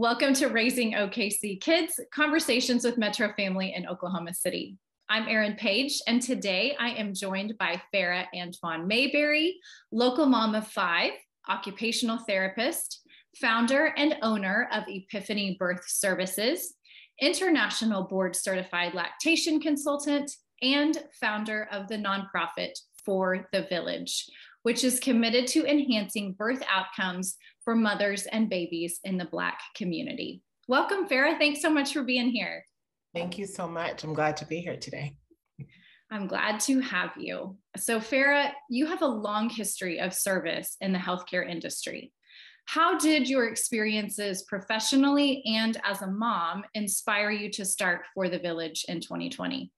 Welcome to Raising OKC Kids Conversations with Metro Family in Oklahoma City. I'm Erin Page, and today I am joined by Farah Antoine Maybery, local mom of five, occupational therapist, founder and owner of Epiphany Birth Services, international board certified lactation consultant, and founder of the nonprofit For the Village, which is committed to enhancing birth outcomes for mothers and babies in the Black community. Welcome, Farah. Thanks so much for being here. Thank you so much. I'm glad to be here today. I'm glad to have you. So, Farah, you have a long history of service in the healthcare industry. How did your experiences professionally and as a mom inspire you to start For the Village in 2020?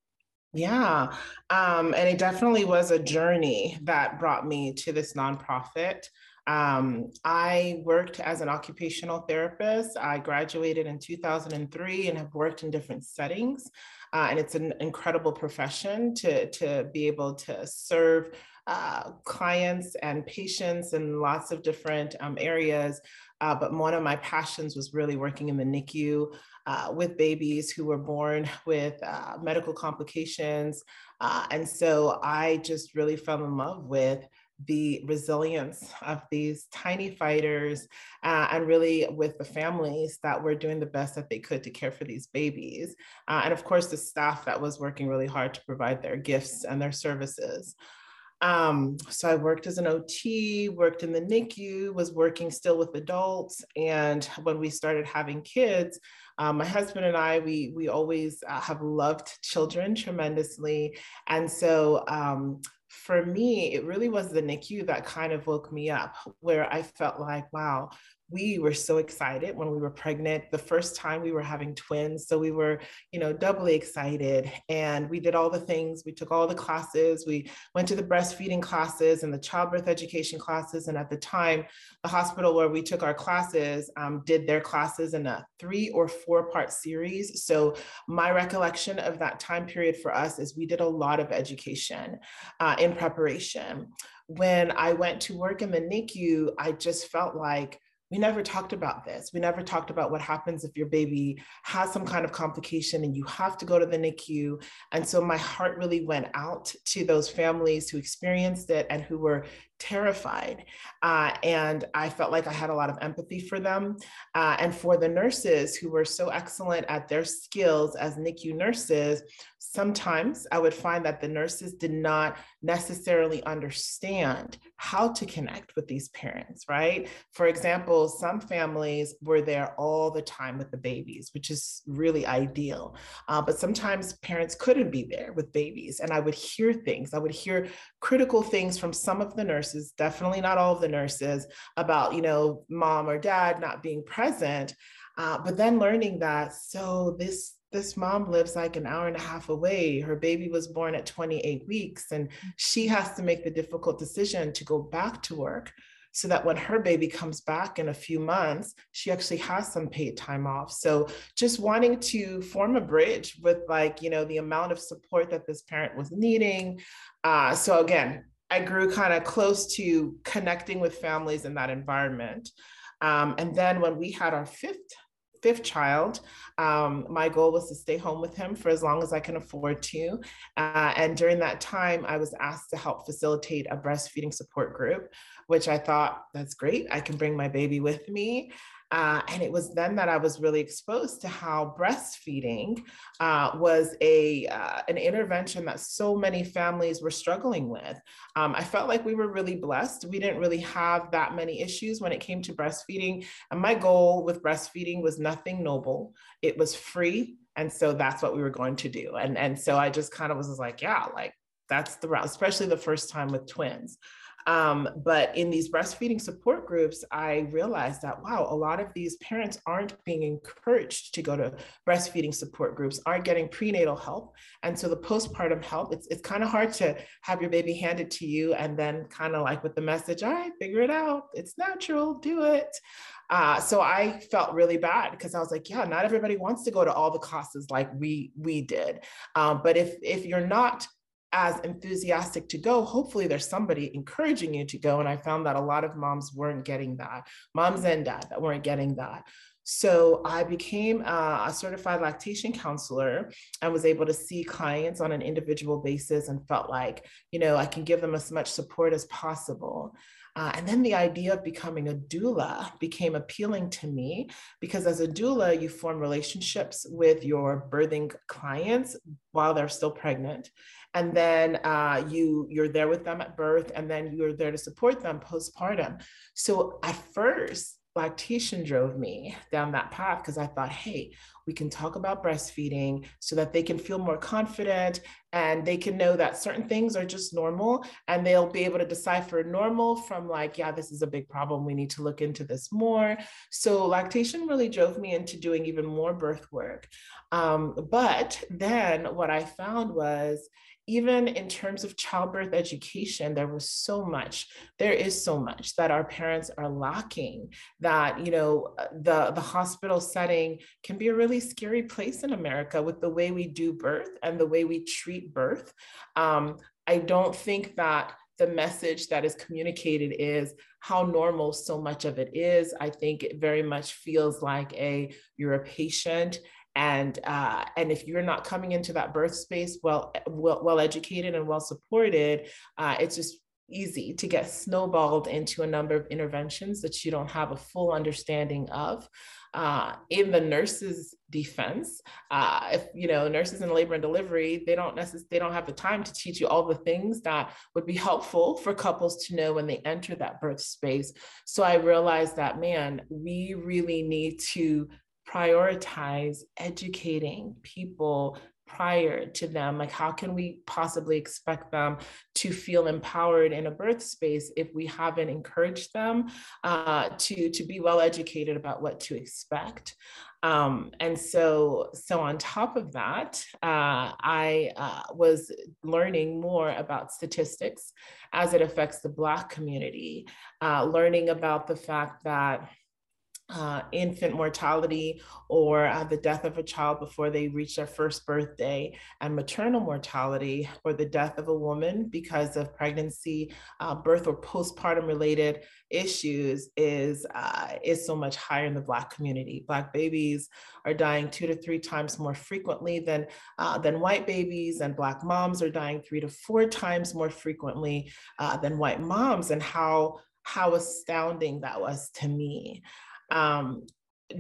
Yeah, um, and it definitely was a journey that brought me to this nonprofit. Um, I worked as an occupational therapist. I graduated in 2003 and have worked in different settings. Uh, and it's an incredible profession to, to be able to serve uh, clients and patients in lots of different um, areas. Uh, but one of my passions was really working in the NICU uh, with babies who were born with uh, medical complications. Uh, and so I just really fell in love with the resilience of these tiny fighters uh, and really with the families that were doing the best that they could to care for these babies. Uh, and of course, the staff that was working really hard to provide their gifts and their services. Um, so I worked as an OT, worked in the NICU, was working still with adults. And when we started having kids, um, my husband and I, we we always uh, have loved children tremendously, and so um, for me, it really was the NICU that kind of woke me up, where I felt like, wow, we were so excited when we were pregnant the first time we were having twins so we were you know doubly excited and we did all the things we took all the classes we went to the breastfeeding classes and the childbirth education classes and at the time the hospital where we took our classes um, did their classes in a three or four part series so my recollection of that time period for us is we did a lot of education uh, in preparation. When I went to work in the NICU, I just felt like we never talked about this. We never talked about what happens if your baby has some kind of complication and you have to go to the NICU. And so my heart really went out to those families who experienced it and who were terrified. Uh, and I felt like I had a lot of empathy for them. Uh, and for the nurses who were so excellent at their skills as NICU nurses, sometimes I would find that the nurses did not necessarily understand how to connect with these parents, right? For example, some families were there all the time with the babies, which is really ideal. Uh, but sometimes parents couldn't be there with babies. And I would hear things, I would hear critical things from some of the nurses nurses, definitely not all of the nurses, about, you know, mom or dad not being present. Uh, but then learning that, so this this mom lives like an hour and a half away. Her baby was born at 28 weeks, and she has to make the difficult decision to go back to work so that when her baby comes back in a few months, she actually has some paid time off. So just wanting to form a bridge with like, you know, the amount of support that this parent was needing. Uh, so again, I grew kind of close to connecting with families in that environment. Um, and then when we had our fifth fifth child, um, my goal was to stay home with him for as long as I can afford to. Uh, and during that time, I was asked to help facilitate a breastfeeding support group, which I thought that's great. I can bring my baby with me. Uh, and it was then that I was really exposed to how breastfeeding uh, was a uh, an intervention that so many families were struggling with. Um, I felt like we were really blessed. We didn't really have that many issues when it came to breastfeeding. And my goal with breastfeeding was nothing noble. It was free, and so that's what we were going to do. And and so I just kind of was like, yeah, like that's the route, especially the first time with twins. Um, but in these breastfeeding support groups, I realized that, wow, a lot of these parents aren't being encouraged to go to breastfeeding support groups, aren't getting prenatal help. And so the postpartum help, it's, it's kind of hard to have your baby handed to you and then kind of like with the message, all right, figure it out. It's natural, do it. Uh, so I felt really bad because I was like, yeah, not everybody wants to go to all the classes like we we did. Um, but if if you're not as enthusiastic to go, hopefully there's somebody encouraging you to go. And I found that a lot of moms weren't getting that, moms and dad that weren't getting that. So I became a, a certified lactation counselor and was able to see clients on an individual basis and felt like, you know, I can give them as much support as possible. Uh, and then the idea of becoming a doula became appealing to me because as a doula, you form relationships with your birthing clients while they're still pregnant. And then uh, you you're there with them at birth, and then you're there to support them postpartum. So at first, lactation drove me down that path because I thought, hey, we can talk about breastfeeding so that they can feel more confident and they can know that certain things are just normal and they'll be able to decipher normal from like, yeah, this is a big problem. We need to look into this more. So lactation really drove me into doing even more birth work. Um, but then what I found was, even in terms of childbirth education, there was so much, there is so much that our parents are lacking that, you know, uh, the, the hospital setting can be a really scary place in America with the way we do birth and the way we treat birth. Um, I don't think that the message that is communicated is how normal so much of it is. I think it very much feels like a you're a patient and uh, and if you're not coming into that birth space well well, well educated and well supported uh, it's just easy to get snowballed into a number of interventions that you don't have a full understanding of uh, in the nurses defense. Uh, if you know nurses in labor and delivery they don't necessarily they don't have the time to teach you all the things that would be helpful for couples to know when they enter that birth space. So i realized that man we really need to prioritize educating people prior to them? Like how can we possibly expect them to feel empowered in a birth space if we haven't encouraged them uh, to to be well educated about what to expect? Um, and so so on top of that uh, i uh, was learning more about statistics as it affects the black community uh, learning about the fact that uh, infant mortality or uh, the death of a child before they reach their first birthday, and maternal mortality or the death of a woman because of pregnancy, uh, birth, or postpartum related issues is uh, is so much higher in the Black community. Black babies are dying two to three times more frequently than uh, than white babies, and Black moms are dying three to four times more frequently uh, than white moms. And how how astounding that was to me um,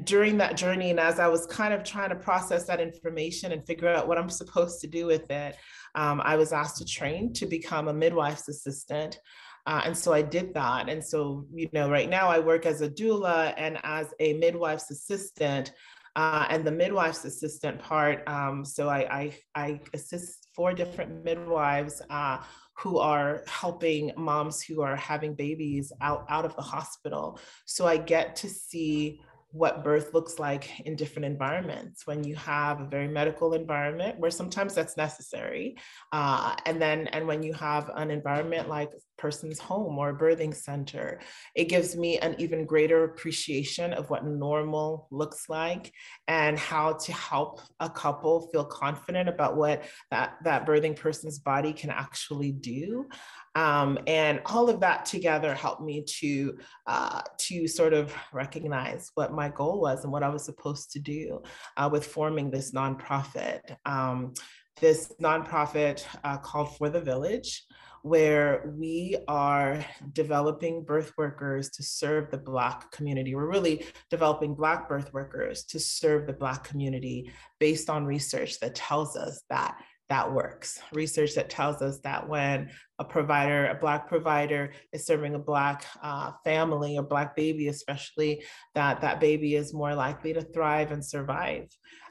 during that journey and as I was kind of trying to process that information and figure out what I'm supposed to do with it, um, I was asked to train to become a midwife's assistant. Uh, and so I did that. And so, you know, right now I work as a doula and as a midwife's assistant. Uh, and the midwife's assistant part, um, so I, I, I, assist four different midwives uh, who are helping moms who are having babies out, out of the hospital. So I get to see what birth looks like in different environments when you have a very medical environment where sometimes that's necessary uh, and then and when you have an environment like person's home or birthing center it gives me an even greater appreciation of what normal looks like and how to help a couple feel confident about what that that birthing person's body can actually do um, and all of that together helped me to uh, to sort of recognize what my goal was and what I was supposed to do uh, with forming this nonprofit. Um, this nonprofit uh, called For the Village, where we are developing birth workers to serve the Black community. We're really developing Black birth workers to serve the Black community based on research that tells us that that works. Research that tells us that when a provider, a Black provider is serving a Black uh, family or Black baby, especially, that that baby is more likely to thrive and survive.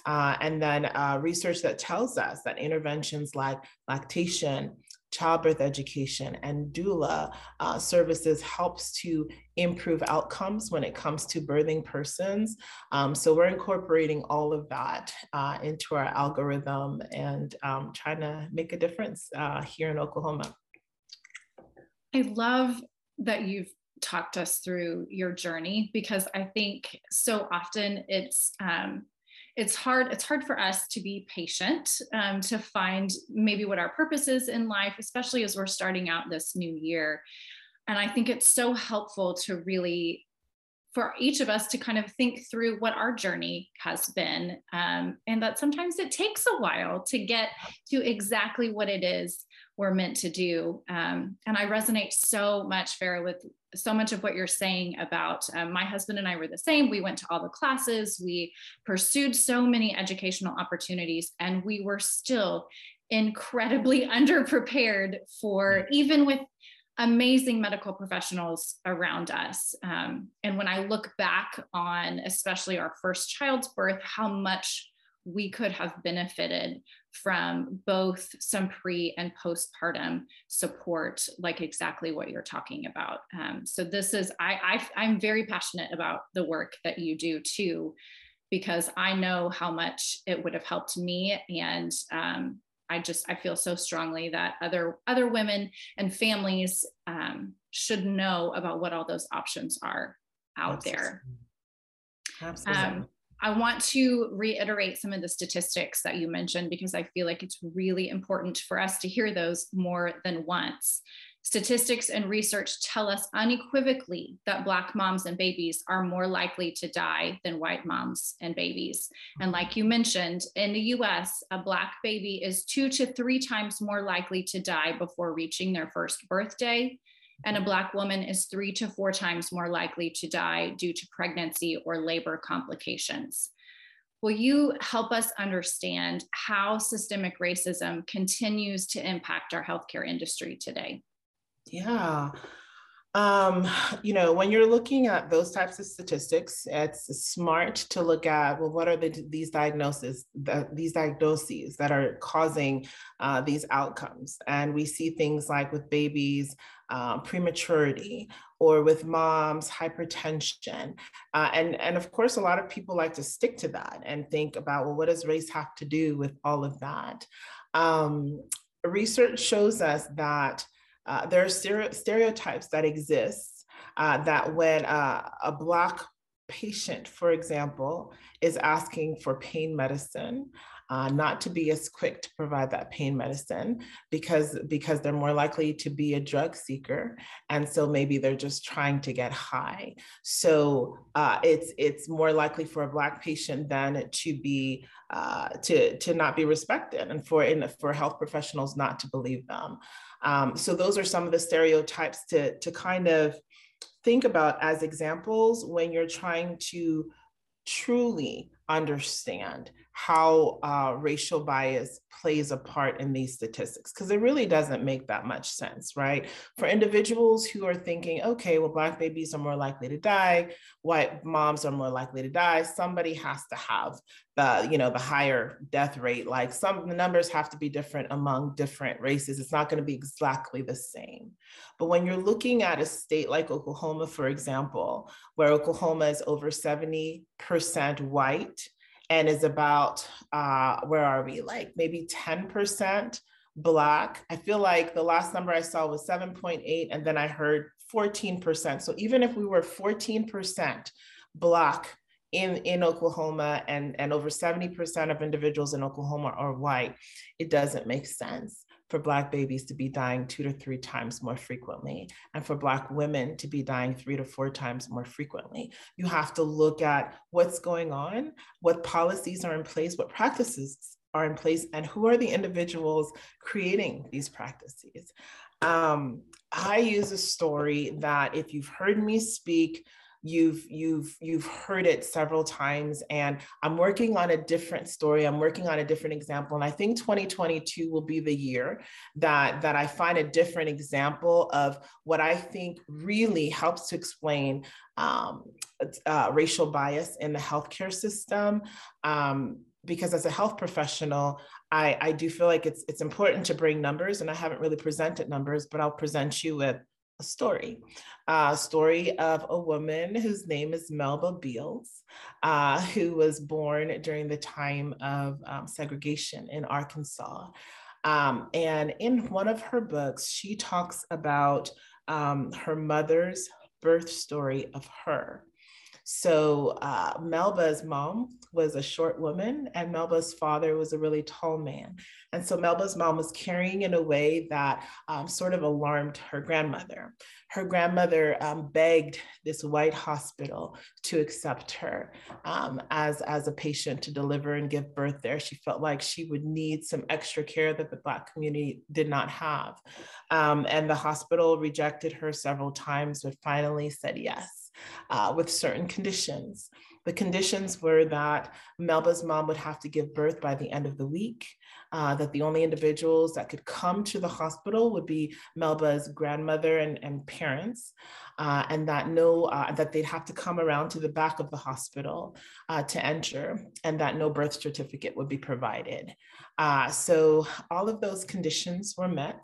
Uh, and then uh, research that tells us that interventions like lactation, childbirth education and doula uh, services helps to improve outcomes when it comes to birthing persons. Um, so we're incorporating all of that uh, into our algorithm and um, trying to make a difference uh, here in Oklahoma. I love that you've talked us through your journey because I think so often it's um, it's hard it's hard for us to be patient um, to find maybe what our purpose is in life especially as we're starting out this new year. And i think it's so helpful to really for each of us to kind of think through what our journey has been um, and that sometimes it takes a while to get to exactly what it is we're meant to do. Um, and i resonate so much farah with so much of what you're saying about um, my husband and i were the same. We went to all the classes. We pursued so many educational opportunities and we were still incredibly underprepared for even with amazing medical professionals around us. Um, and when I look back on, especially our first child's birth, how much we could have benefited from both some pre and postpartum support, like exactly what you're talking about. Um, so this is I, I I'm very passionate about the work that you do too, because I know how much it would have helped me and um, I just I feel so strongly that other other women and families um, should know about what all those options are out Absolutely. there. Absolutely. I want to reiterate some of the statistics that you mentioned because I feel like it's really important for us to hear those more than once. Statistics and research tell us unequivocally that Black moms and babies are more likely to die than white moms and babies. And like you mentioned, in the US, a Black baby is two to three times more likely to die before reaching their first birthday. And a Black woman is three to four times more likely to die due to pregnancy or labor complications. Will you help us understand how systemic racism continues to impact our healthcare industry today? Yeah. Um, you know, when you're looking at those types of statistics, it's smart to look at well, what are the, these diagnoses, the, these diagnoses that are causing uh, these outcomes? And we see things like with babies, uh, prematurity, or with moms, hypertension, uh, and and of course, a lot of people like to stick to that and think about well, what does race have to do with all of that? Um, research shows us that uh, there are stereotypes that exist uh, that when a Black patient, for example, is asking for pain medicine, uh, not to be as quick to provide that pain medicine because because they're more likely to be a drug seeker. And so maybe they're just trying to get high. So uh, it's it's more likely for a black patient than to be uh, to to not be respected and for in, for health professionals not to believe them. Um, so those are some of the stereotypes to to kind of think about as examples when you're trying to truly understand how uh, racial bias plays a part in these statistics because it really doesn't make that much sense, right? For individuals who are thinking, okay, well, Black babies are more likely to die, white moms are more likely to die, somebody has to have the, you know, the higher death rate. Like some the numbers have to be different among different races. It's not going to be exactly the same. But when you're looking at a state like Oklahoma, for example, where Oklahoma is over 70% white, and is about uh, where are we? Like maybe 10% black. I feel like the last number i saw was 7.8 and then i heard 14% so even if we were 14% black in, in Oklahoma and, and over 70% of individuals in Oklahoma are white, it doesn't make sense for Black babies to be dying two to three times more frequently, and for Black women to be dying three to four times more frequently. You have to look at what's going on, what policies are in place, what practices are in place, and who are the individuals creating these practices. Um, I use a story that if you've heard me speak you've you've you've heard it several times and i'm working on a different story i'm working on a different example and i think 2022 will be the year that that i find a different example of what i think really helps to explain um, uh, racial bias in the healthcare system um, because as a health professional, I, I do feel like it's it's important to bring numbers, and I haven't really presented numbers, but I'll present you with a story, a story of a woman whose name is Melba Beals, uh, who was born during the time of um, segregation in Arkansas. Um, and in one of her books, she talks about um, her mother's birth story of her. So uh, Melba's mom was a short woman, and Melba's father was a really tall man. And so Melba's mom was carrying in a way that um, sort of alarmed her grandmother. Her grandmother um, begged this white hospital to accept her um, as, as a patient to deliver and give birth there. She felt like she would need some extra care that the Black community did not have. Um, and the hospital rejected her several times, but finally said yes uh, with certain conditions. The conditions were that Melba's mom would have to give birth by the end of the week, uh, that the only individuals that could come to the hospital would be Melba's grandmother and, and parents, uh, and that no, uh, that they'd have to come around to the back of the hospital uh, to enter, and that no birth certificate would be provided. Uh, so all of those conditions were met.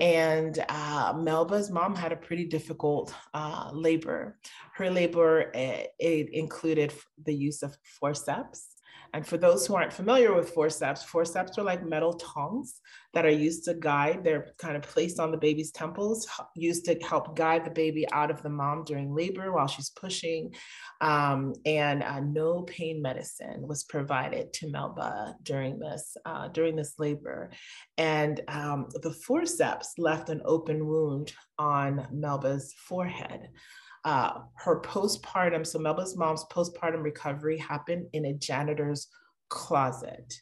And uh, Melba's mom had a pretty difficult uh, labor. Her labor it, it included the use of forceps, and for those who aren't familiar with forceps, forceps are like metal tongs that are used to guide, they're kind of placed on the baby's temples, used to help guide the baby out of the mom during labor while she's pushing. Um, and uh, no pain medicine was provided to Melba during this, uh, during this labor. And um, the forceps left an open wound on Melba's forehead uh, her postpartum, so Melba's mom's postpartum recovery happened in a janitor's closet.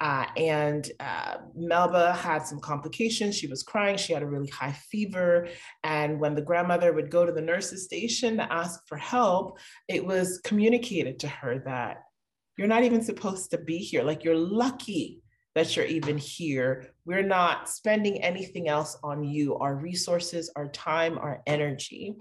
Uh, and uh, Melba had some complications. She was crying. She had a really high fever. And when the grandmother would go to the nurse's station to ask for help, it was communicated to her that you're not even supposed to be here. Like, you're lucky that you're even here. We're not spending anything else on you, our resources, our time, our energy.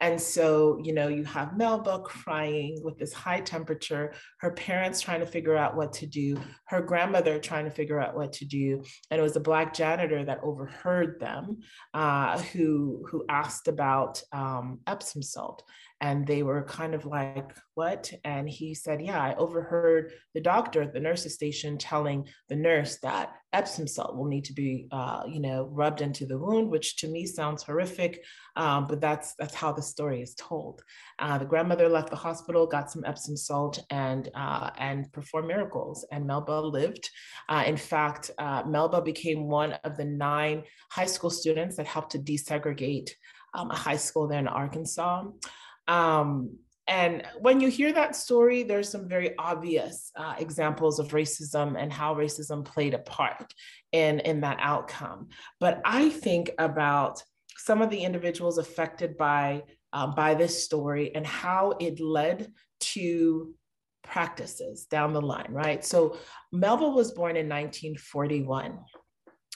And so, you know, you have Melba crying with this high temperature, her parents trying to figure out what to do, her grandmother trying to figure out what to do. And it was a Black janitor that overheard them uh, who, who asked about um, Epsom salt and they were kind of like what? And he said yeah i overheard the doctor at the nurse's station telling the nurse that epsom salt will need to be uh, you know rubbed into the wound which to me sounds horrific um, but that's that's how the story is told. Uh, the grandmother left the hospital got some epsom salt and uh, and performed miracles and melba lived. Uh, in fact uh, melba became one of the nine high school students that helped to desegregate um, a high school there in arkansas um, and when you hear that story, there's some very obvious uh, examples of racism and how racism played a part in, in that outcome. But I think about some of the individuals affected by, uh, by this story and how it led to practices down the line, right? So Melba was born in 1941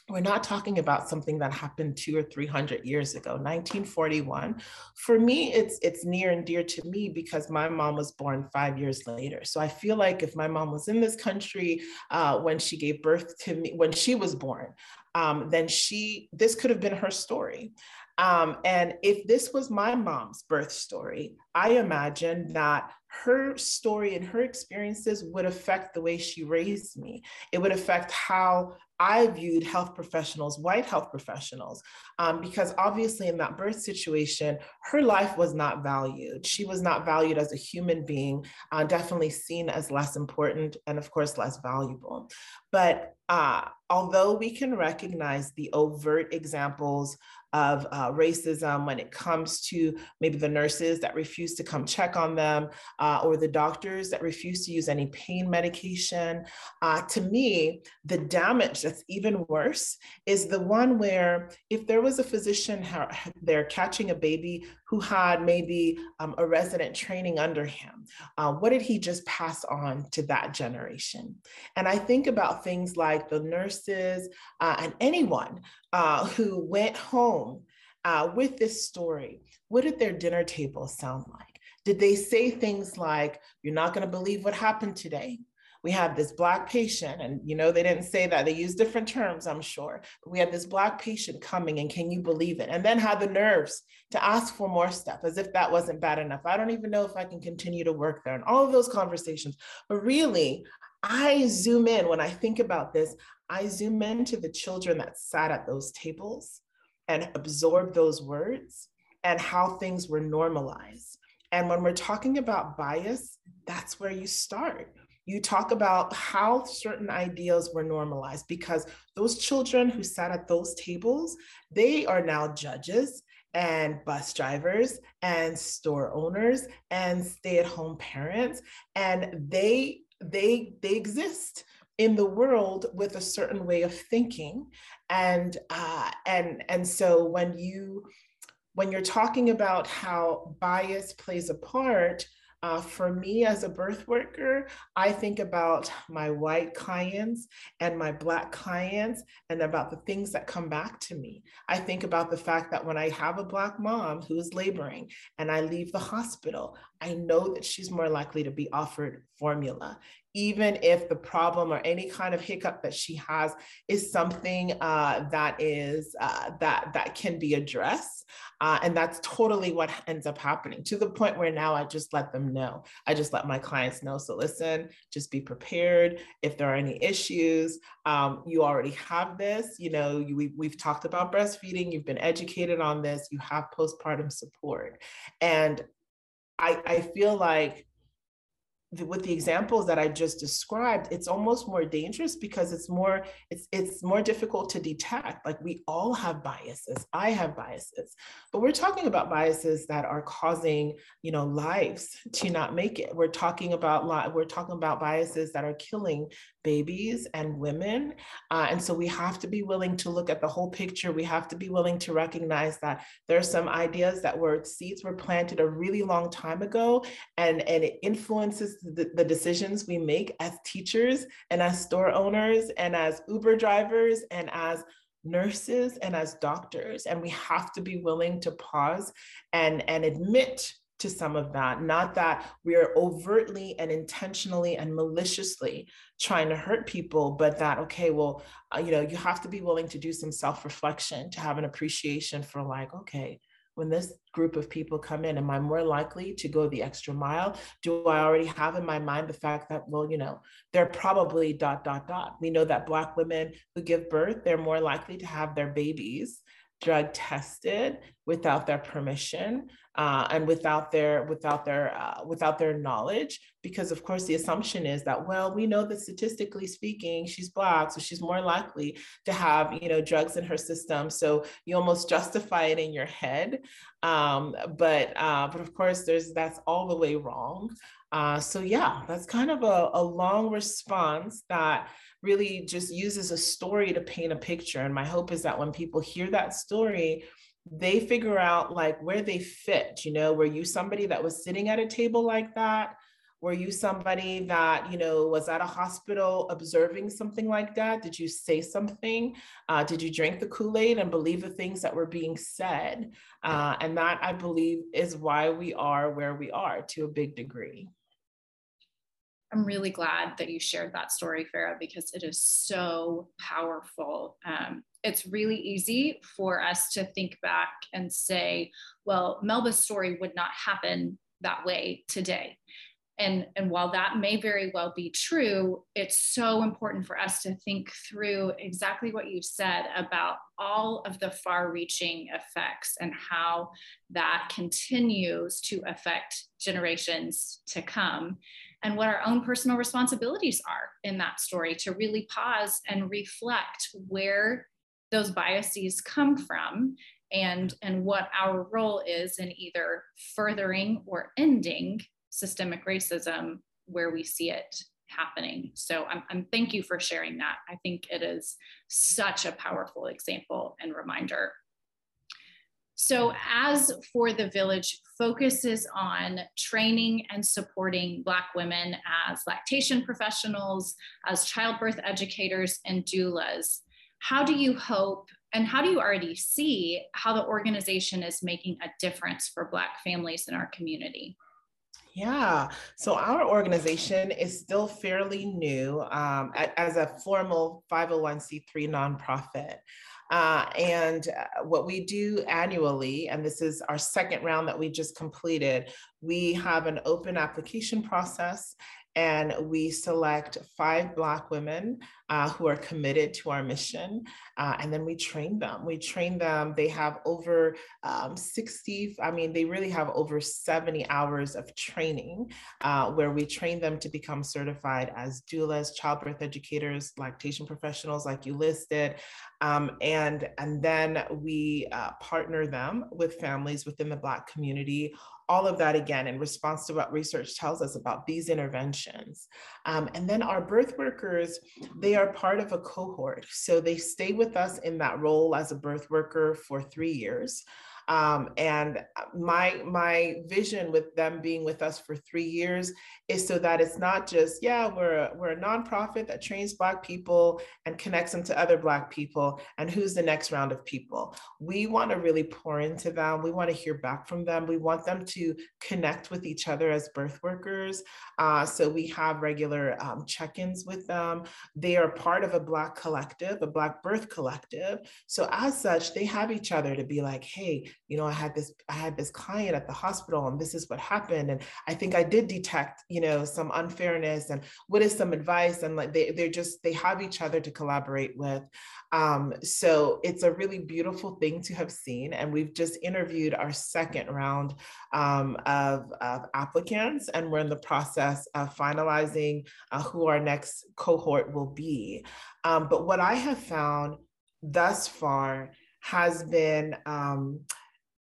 we're not talking about something that happened two or three hundred years ago 1941 for me it's it's near and dear to me because my mom was born five years later. So i feel like if my mom was in this country uh, when she gave birth to me when she was born um, then she this could have been her story. Um, and if this was my mom's birth story, I imagine that her story and her experiences would affect the way she raised me. It would affect how I viewed health professionals, white health professionals, um, because obviously in that birth situation, her life was not valued. She was not valued as a human being, uh, definitely seen as less important and, of course, less valuable. But uh, although we can recognize the overt examples of uh, racism when it comes to maybe the nurses that refuse to come check on them uh, or the doctors that refuse to use any pain medication. Uh, to me, the damage that's even worse is the one where if there was a physician there catching a baby who had maybe um, a resident training under him, uh, what did he just pass on to that generation? And I think about things like the nurses uh, and anyone uh, who went home uh, with this story, what did their dinner table sound like? Did they say things like, You're not going to believe what happened today? We have this Black patient, and you know, they didn't say that, they used different terms, I'm sure. We have this Black patient coming, and can you believe it? And then had the nerves to ask for more stuff as if that wasn't bad enough. I don't even know if I can continue to work there, and all of those conversations. But really, I zoom in when I think about this, I zoom in to the children that sat at those tables and absorbed those words and how things were normalized. And when we're talking about bias, that's where you start. you talk about how certain ideas were normalized because those children who sat at those tables, they are now judges and bus drivers and store owners and stay-at-home parents and they they they exist in the world with a certain way of thinking. And uh, and and so when you when you're talking about how bias plays a part uh, for me as a birth worker, I think about my white clients and my Black clients and about the things that come back to me. I think about the fact that when I have a Black mom who is laboring and I leave the hospital, I know that she's more likely to be offered formula even if the problem or any kind of hiccup that she has is something uh, that is uh, that that can be addressed uh, and that's totally what ends up happening to the point where now i just let them know. I just let my clients know so listen just be prepared. If there are any issues um, you already have this. You know you, we, we've talked about breastfeeding. You've been educated on this. You have postpartum support. And I, I feel like with the examples that I just described, it's almost more dangerous because it's more it's it's more difficult to detect. Like we all have biases. I have biases, but we're talking about biases that are causing you know lives to not make it. We're talking about we're talking about biases that are killing babies and women, uh, and so we have to be willing to look at the whole picture. We have to be willing to recognize that there are some ideas that were seeds were planted a really long time ago, and and it influences the, decisions we make as teachers and as store owners and as Uber drivers and as nurses and as doctors. And we have to be willing to pause and, and admit to some of that. Not that we are overtly and intentionally and maliciously trying to hurt people, but that, okay, well, uh, you know, you have to be willing to do some self reflection to have an appreciation for, like, okay, when this group of people come in, am I more likely to go the extra mile? Do I already have in my mind the fact that, well, you know, they're probably dot, dot, dot. We know that Black women who give birth, they're more likely to have their babies drug tested without their permission uh, and without their without their uh, without their knowledge because of course the assumption is that well we know that statistically speaking she's black so she's more likely to have you know drugs in her system. So you almost justify it in your head. Um, but uh, but of course there's that's all the way wrong. Uh, so yeah that's kind of a, a long response that really just uses a story to paint a picture. And my hope is that when people hear that story, they figure out like where they fit. You know, were you somebody that was sitting at a table like that? Were you somebody that, you know, was at a hospital observing something like that? Did you say something? Uh, did you drink the Kool Aid and believe the things that were being said? Uh, and that, I believe, is why we are where we are to a big degree. I'm really glad that you shared that story, Farah, because it is so powerful. Um, it's really easy for us to think back and say, well, Melba's story would not happen that way today. And, and while that may very well be true, it's so important for us to think through exactly what you said about all of the far reaching effects and how that continues to affect generations to come and what our own personal responsibilities are in that story to really pause and reflect where those biases come from and and what our role is in either furthering or ending systemic racism where we see it happening. So I'm, I'm thank you for sharing that. I think it is such a powerful example and reminder so, as for the village, focuses on training and supporting Black women as lactation professionals, as childbirth educators, and doulas. How do you hope and how do you already see how the organization is making a difference for Black families in our community? Yeah, so our organization is still fairly new um, as a formal 501c3 nonprofit. Uh, and uh, what we do annually, and this is our second round that we just completed, we have an open application process and we select five Black women uh, who are committed to our mission. Uh, and then we train them. We train them. They have over um, 60, I mean, they really have over 70 hours of training uh, where we train them to become certified as doulas, childbirth educators, lactation professionals, like you listed. Um, and, and then we uh, partner them with families within the Black community all of that again in response to what research tells us about these interventions. Um, and then our birth workers, they are part of a cohort. So they stay with us in that role as a birth worker for three years. Um, and my my vision with them being with us for three years is so that it's not just yeah we're a, we're a nonprofit that trains black people and connects them to other black people and who's the next round of people. We want to really pour into them. We want to hear back from them. We want them to connect with each other as birth workers. Uh, so we have regular um, check-ins with them. They are part of a black collective a black birth collective. So as such they have each other to be like hey you know i had this i had this client at the hospital and this is what happened. And i think i did detect you know some unfairness and what is some advice? And like they, they're just they have each other to collaborate with. Um, so it's a really beautiful thing to have seen. And we've just interviewed our second round um, of, of, applicants and we're in the process of finalizing uh, who our next cohort will be. Um, but what i have found thus far has been um,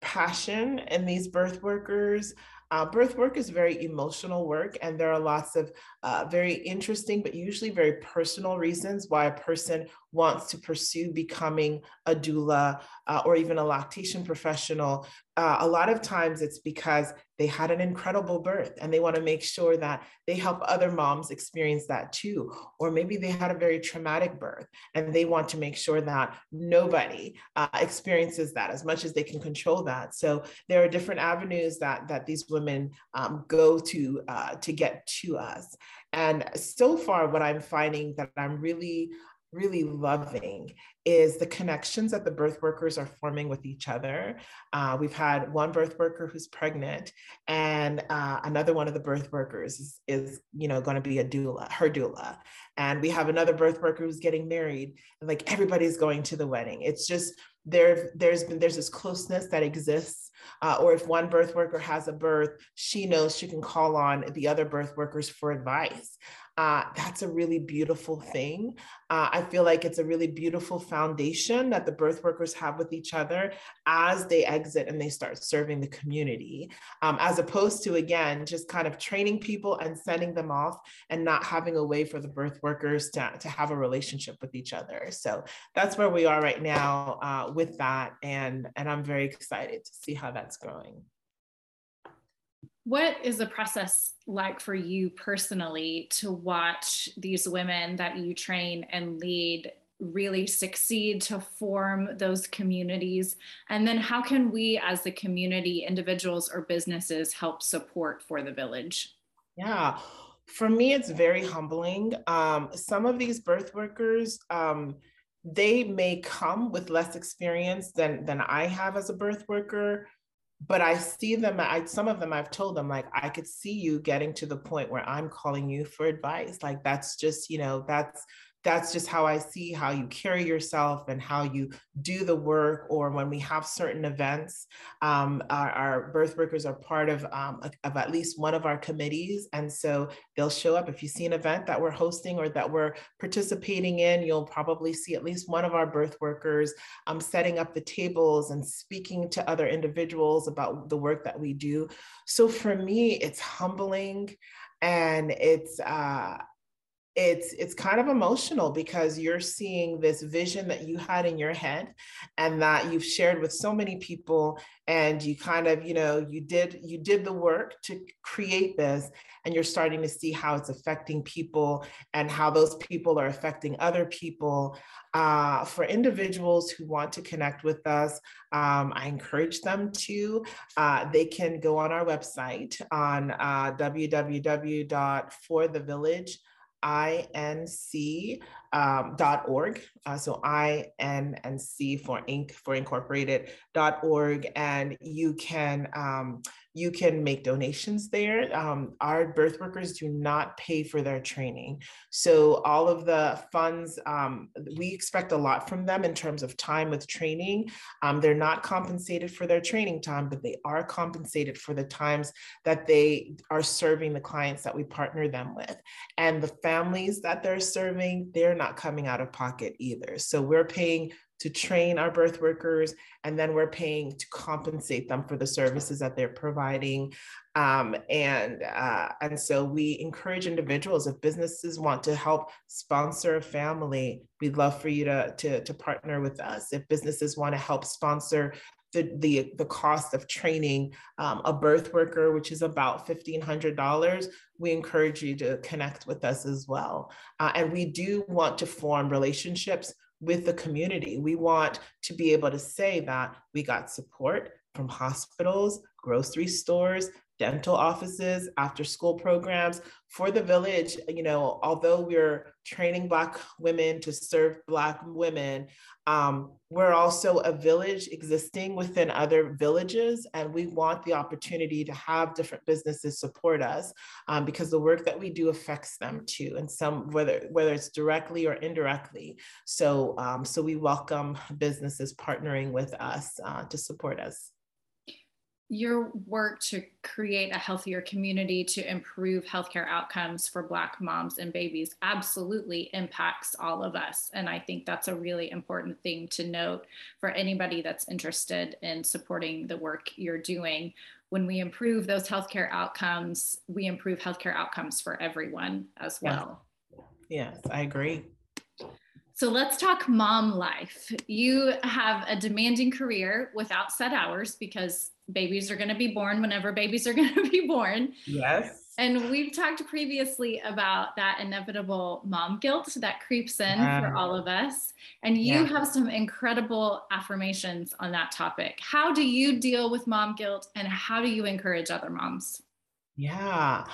passion in these birth workers. Uh, birth work is very emotional work, and there are lots of uh, very interesting, but usually very personal reasons why a person wants to pursue becoming a doula uh, or even a lactation professional, uh, a lot of times it's because they had an incredible birth and they want to make sure that they help other moms experience that too. Or maybe they had a very traumatic birth and they want to make sure that nobody uh, experiences that as much as they can control that. So there are different avenues that, that these women um, go to uh, to get to us. And so far, what I'm finding that I'm really really loving is the connections that the birth workers are forming with each other. Uh, we've had one birth worker who's pregnant, and uh, another one of the birth workers is, is you know, going to be a doula, her doula. And we have another birth worker who's getting married, and like everybody's going to the wedding. It's just there. There's been there's this closeness that exists. Uh, or if one birth worker has a birth, she knows she can call on the other birth workers for advice uh, that's a really beautiful thing. Uh, I feel like it's a really beautiful foundation that the birth workers have with each other as they exit and they start serving the community, um, as opposed to, again, just kind of training people and sending them off and not having a way for the birth workers to, to have a relationship with each other. So that's where we are right now uh, with that. And, and I'm very excited to see how that's growing. What is the process like for you personally to watch these women that you train and lead really succeed to form those communities? And then how can we as the community, individuals or businesses help support for the village? Yeah. For me, it's very humbling. Um, some of these birth workers, um, they may come with less experience than, than I have as a birth worker but I see them, I some of them I've told them like I could see you getting to the point where I'm calling you for advice. Like that's just, you know, that's that's just how I see how you carry yourself and how you do the work. Or when we have certain events, um, our, our, birth workers are part of, um, of at least one of our committees. And so they'll show up. If you see an event that we're hosting or that we're participating in, you'll probably see at least one of our birth workers um, setting up the tables and speaking to other individuals about the work that we do. So for me, it's humbling and it's, uh, it's it's kind of emotional because you're seeing this vision that you had in your head and that you've shared with so many people and you kind of you know you did you did the work to create this and you're starting to see how it's affecting people and how those people are affecting other people. Uh, for individuals who want to connect with us um, i encourage them to uh, they can go on our website on uh, www.forthevillage.com inc um, .org. Uh, so I N and C for Inc. for Incorporated dot .org, and you can um, you can make donations there. Um, our birth workers do not pay for their training. So all of the funds, um, we expect a lot from them in terms of time with training. Um, they're not compensated for their training time, but they are compensated for the times that they are serving the clients that we partner them with. And the families that they're serving, they're not coming out of pocket either. So we're paying to train our birth workers, and then we're paying to compensate them for the services that they're providing. Um, and uh, and so we encourage individuals if businesses want to help sponsor a family, we'd love for you to to, to partner with us. If businesses want to help sponsor the, the, the cost of training um, a birth worker, which is about $1,500, we encourage you to connect with us as well. Uh, and we do want to form relationships with the community. We want to be able to say that we got support from hospitals, grocery stores, dental offices, after school programs for the village. You know, although we're training Black women to serve Black women, um, we're also a village existing within other villages, and we want the opportunity to have different businesses support us um, because the work that we do affects them too, and some whether whether it's directly or indirectly. So, um, so we welcome businesses partnering with us uh, to support us your work to create a healthier community to improve healthcare outcomes for Black moms and babies absolutely impacts all of us. And I think that's a really important thing to note for anybody that's interested in supporting the work you're doing. When we improve those healthcare outcomes, we improve healthcare outcomes for everyone as well. Yes, yes I agree. So let's talk mom life. You have a demanding career without set hours because babies are going to be born whenever babies are going to be born. Yes. And we've talked previously about that inevitable mom guilt that creeps in for all of us. And you yeah. have some incredible affirmations on that topic. How do you deal with mom guilt and how do you encourage other moms? Yeah.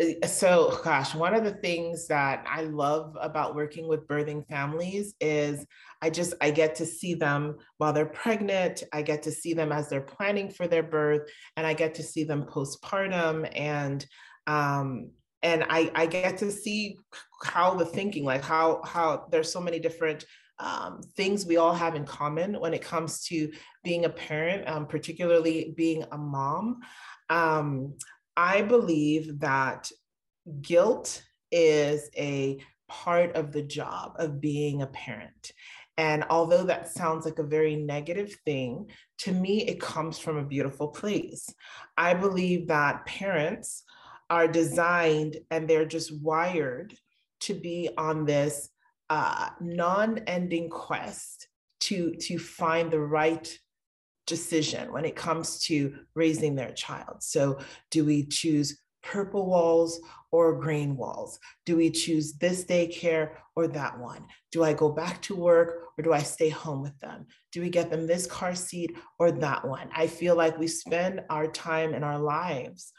Uh, so gosh one of the things that i love about working with birthing families is i just i get to see them while they're pregnant i get to see them as they're planning for their birth and i get to see them postpartum and um and i i get to see how the thinking like how how there's so many different um, things we all have in common when it comes to being a parent, um, particularly being a mom. Um, I believe that guilt is a part of the job of being a parent. And although that sounds like a very negative thing, to me, it comes from a beautiful place. I believe that parents are designed and they're just wired to be on this uh, non ending quest to, to find the right decision when it comes to raising their child. So, do we choose purple walls or green walls? Do we choose this daycare or that one? Do I go back to work or do I stay home with them? Do we get them this car seat or that one? I feel like we spend our time and our lives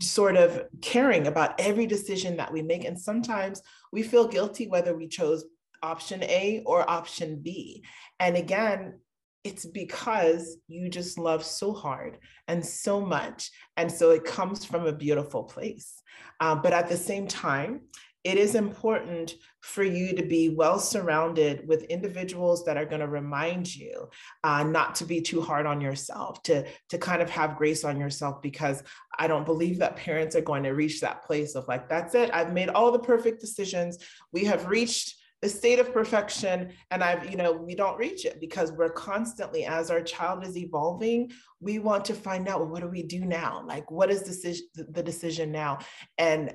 sort of caring about every decision that we make. And sometimes we feel guilty whether we chose option A or option B. And again, it's because you just love so hard and so much. And so it comes from a beautiful place. Uh, but at the same time, it is important for you to be well surrounded with individuals that are going to remind you uh, not to be too hard on yourself, to, to kind of have grace on yourself, because I don't believe that parents are going to reach that place of like, that's it, I've made all the perfect decisions. We have reached the state of perfection and i've you know we don't reach it because we're constantly as our child is evolving we want to find out well, what do we do now? Like what is decision, the decision now? And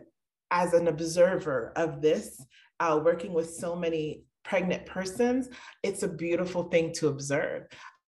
as an observer of this uh, working with so many pregnant persons it's a beautiful thing to observe.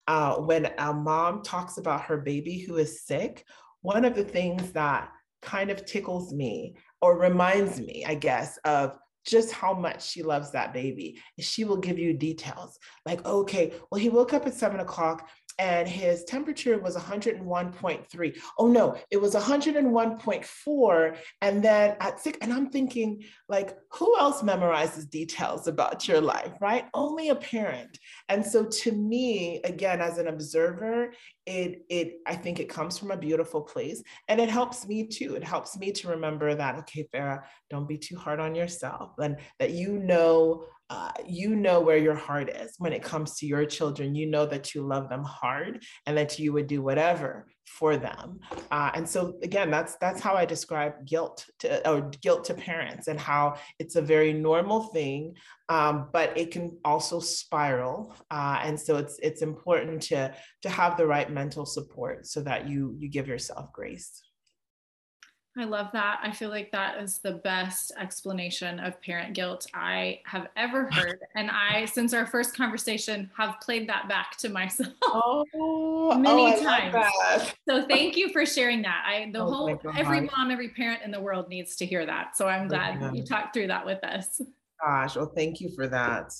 Uh, when a mom talks about her baby who is sick one of the things that kind of tickles me or reminds me i guess of just how much she loves that baby. And she will give you details like, okay, well, he woke up at seven o'clock and his temperature was 101.3. Oh no, it was 101.4. And then at six, and I'm thinking, like, who else memorizes details about your life, right? Only a parent. And so to me, again, as an observer, it it I think it comes from a beautiful place. And it helps me too. It helps me to remember that, okay, Farah, don't be too hard on yourself. And that you know uh, you know where your heart is when it comes to your children. You know that you love them hard and that you would do whatever for them. Uh, and so again, that's that's how I describe guilt to or guilt to parents and how it's a very normal thing, um, but it can also spiral. Uh, and so it's it's important to to have the right mental support so that you you give yourself grace. I love that. I feel like that is the best explanation of parent guilt I have ever heard. And I, since our first conversation, have played that back to myself oh, many oh, times. So thank you for sharing that. I the oh, whole every mom, every parent in the world needs to hear that. So I'm glad you talked through that with us. Gosh, well, thank you for that.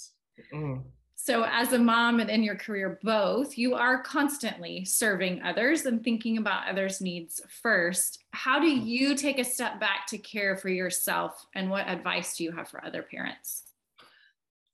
Mm. So, as a mom and in your career, both, you are constantly serving others and thinking about others' needs first. How do you take a step back to care for yourself? And what advice do you have for other parents?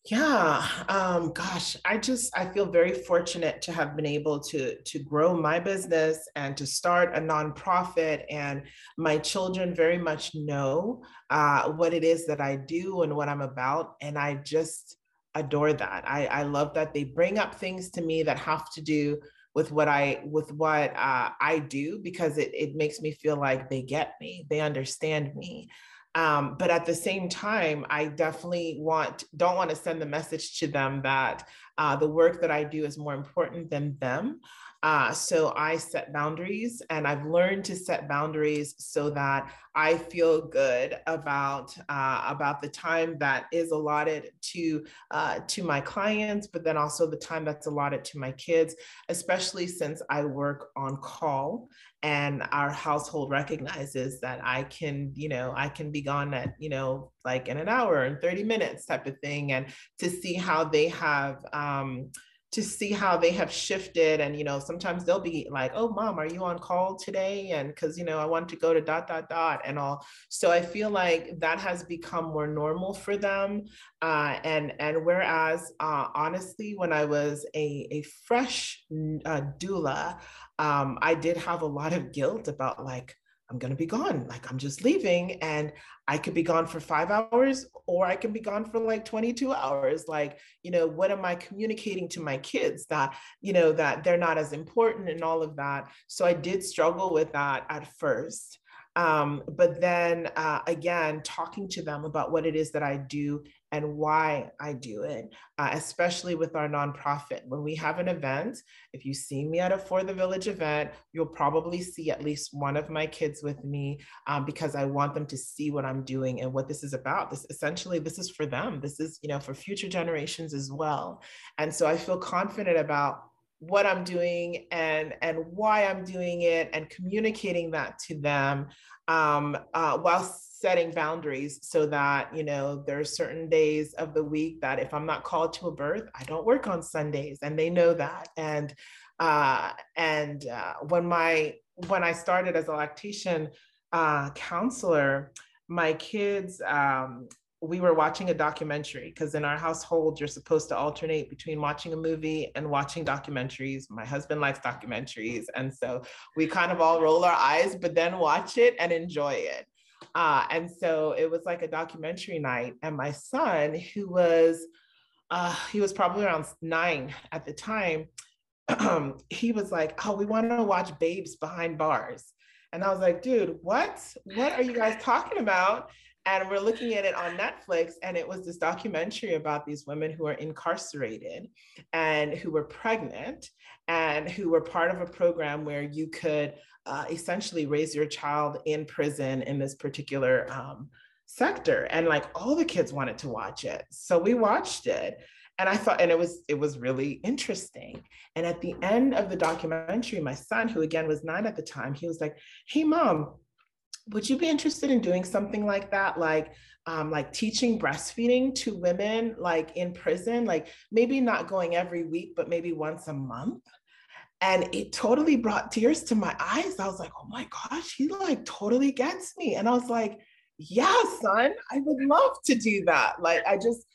Yeah, um, gosh, I just I feel very fortunate to have been able to to grow my business and to start a nonprofit. And my children very much know uh, what it is that I do and what I'm about. And I just adore that. I, I love that they bring up things to me that have to do with what I with what uh, I do because it it makes me feel like they get me, they understand me. Um, but at the same time, I definitely want don't want to send the message to them that uh, the work that I do is more important than them. Uh, so I set boundaries and I've learned to set boundaries so that I feel good about uh, about the time that is allotted to uh, to my clients, but then also the time that's allotted to my kids, especially since I work on call and our household recognizes that I can, you know, I can be gone at, you know, like in an hour and 30 minutes type of thing, and to see how they have um, to see how they have shifted and you know sometimes they'll be like oh mom are you on call today? And because you know i want to go to dot dot dot and all. So i feel like that has become more normal for them uh, and and whereas uh, honestly when i was a, a fresh uh, doula um, i did have a lot of guilt about like I'm going to be gone. Like I'm just leaving and I could be gone for five hours or I can be gone for like 22 hours. Like, you know, what am I communicating to my kids that, you know, that they're not as important and all of that. So I did struggle with that at first. Um, but then uh, again, talking to them about what it is that I do and why I do it, uh, especially with our nonprofit. When we have an event, if you see me at a For the Village event, you'll probably see at least one of my kids with me um, because I want them to see what I'm doing and what this is about. This essentially, this is for them. This is, you know, for future generations as well. And so I feel confident about what I'm doing and and why I'm doing it and communicating that to them um, uh, while setting boundaries so that you know there are certain days of the week that if I'm not called to a birth, I don't work on Sundays, and they know that. And uh, and uh, when my when I started as a lactation uh, counselor, my kids um, we were watching a documentary because in our household you're supposed to alternate between watching a movie and watching documentaries. My husband likes documentaries and so we kind of all roll our eyes but then watch it and enjoy it. Uh, and so it was like a documentary night and my son who was uh, he was probably around nine at the time he was like oh we want to watch Babies Behind Bars. And i was like dude what? What are you guys talking about and we're looking at it on Netflix, and it was this documentary about these women who are incarcerated and who were pregnant and who were part of a program where you could uh, essentially raise your child in prison in this particular um, sector. And like all the kids wanted to watch it. So we watched it. And I thought, and it was it was really interesting. And at the end of the documentary, my son, who again was nine at the time, he was like, "Hey, mom, would you be interested in doing something like that like um, like teaching breastfeeding to women like in prison like maybe not going every week but maybe once a month And it totally brought tears to my eyes. I was like, oh my gosh, he like totally gets me. And I was like, yeah, son, I would love to do that. Like, I just,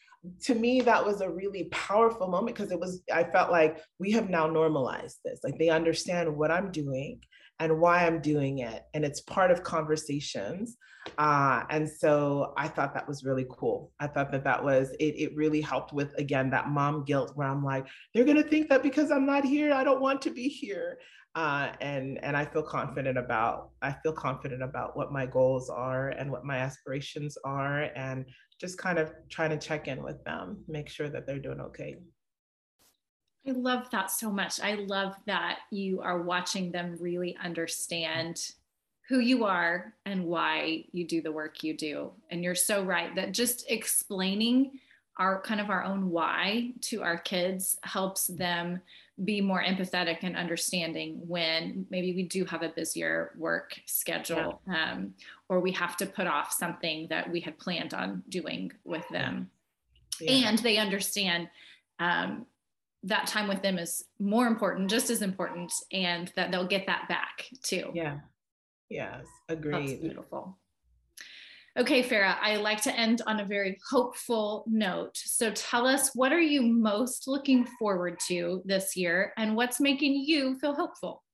to me, that was a really powerful moment because it was, I felt like we have now normalized this. Like, they understand what I'm doing and why I'm doing it. And it's part of conversations. Uh, and so I thought that was really cool. I thought that that was, it, it really helped with, again, that mom guilt where I'm like, they're going to think that because I'm not here, I don't want to be here. Uh, and and I feel confident about I feel confident about what my goals are and what my aspirations are, and just kind of trying to check in with them, make sure that they're doing okay. I love that so much. I love that you are watching them really understand who you are and why you do the work you do. And you're so right that just explaining our kind of our own why to our kids helps them be more empathetic and understanding when maybe we do have a busier work schedule yeah. um, or we have to put off something that we had planned on doing with them yeah. and they understand um, that time with them is more important just as important and that they'll get that back too yeah yes agreed That's beautiful Okay, Farah, I like to end on a very hopeful note. So tell us, what are you most looking forward to this year and what's making you feel hopeful?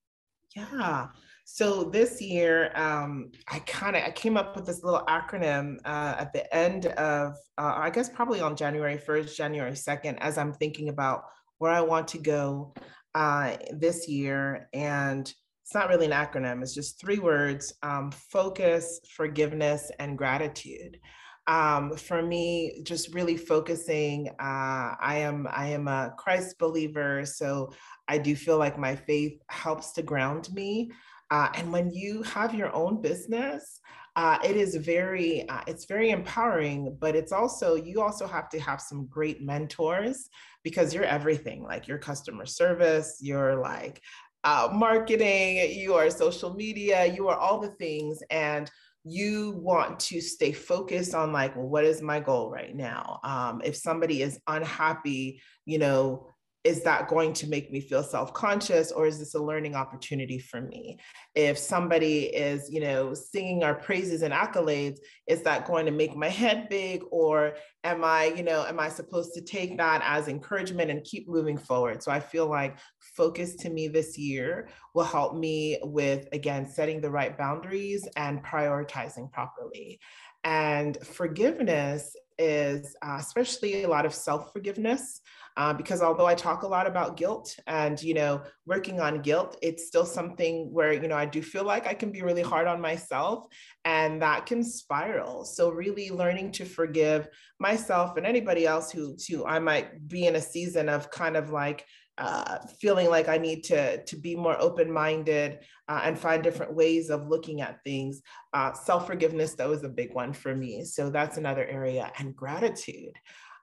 Yeah. So this year, um, I kind of I came up with this little acronym uh, at the end of, uh, I guess probably on January 1st, January 2nd, as I'm thinking about where I want to go uh, this year. And it's not really an acronym, it's just three words um, focus, forgiveness, and gratitude. Um, for me, just really focusing, uh, I am I am a Christ believer, so I do feel like my faith helps to ground me. Uh, and when you have your own business, uh, it is very uh, it's very empowering but it's also you also have to have some great mentors because you're everything like your customer service you're like uh, marketing, you are social media, you are all the things. And you want to stay focused on like, well, what is my goal right now? Um, if somebody is unhappy, you know, is that going to make me feel self-conscious or is this a learning opportunity for me? If somebody is you know singing our praises and accolades is that going to make my head big or am i you know am i supposed to take that as encouragement and keep moving forward? So i feel like focus to me this year will help me with again setting the right boundaries and prioritizing properly. And forgiveness is uh, especially a lot of self forgiveness uh, because although I talk a lot about guilt and you know working on guilt, it's still something where you know I do feel like I can be really hard on myself, and that can spiral. So really learning to forgive myself and anybody else who who I might be in a season of kind of like uh, feeling like I need to, to be more open minded uh, and find different ways of looking at things. Uh, Self forgiveness, that was a big one for me. So that's another area. And gratitude.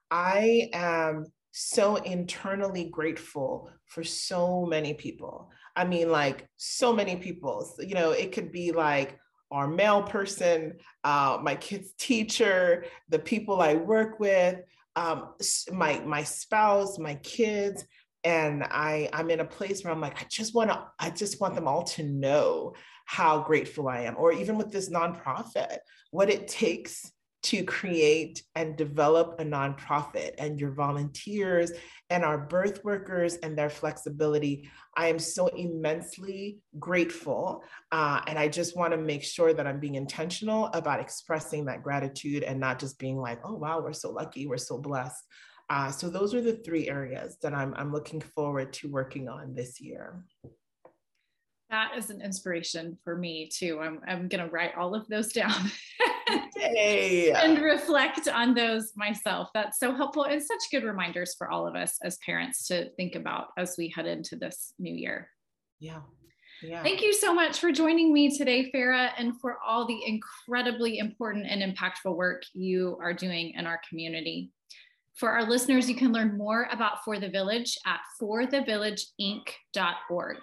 I am so internally grateful for so many people. I mean, like so many people. You know, it could be like our mail person, uh, my kid's teacher, the people I work with, um, my my spouse, my kids, and I I'm in a place where I'm like, I just want to, I just want them all to know how grateful I am, or even with this nonprofit, what it takes to create and develop a nonprofit and your volunteers and our birth workers and their flexibility. I am so immensely grateful. Uh, and I just want to make sure that I'm being intentional about expressing that gratitude and not just being like, oh, wow, we're so lucky, we're so blessed. Uh, so those are the three areas that I'm, I'm looking forward to working on this year. That is an inspiration for me too. I'm, I'm going to write all of those down hey. and reflect on those myself. That's so helpful and such good reminders for all of us as parents to think about as we head into this new year. Yeah. Yeah. Thank you so much for joining me today, Farah, and for all the incredibly important and impactful work you are doing in our community. For our listeners, you can learn more about For the Village at forthevillageinc.org.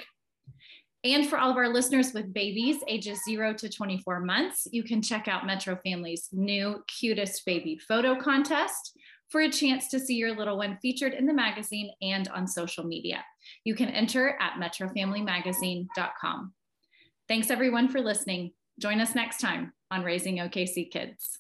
And for all of our listeners with babies ages zero to 24 months, you can check out Metro Family's new cutest baby photo contest for a chance to see your little one featured in the magazine and on social media. You can enter at metrofamilymagazine.com. Thanks everyone for listening. Join us next time on Raising OKC Kids.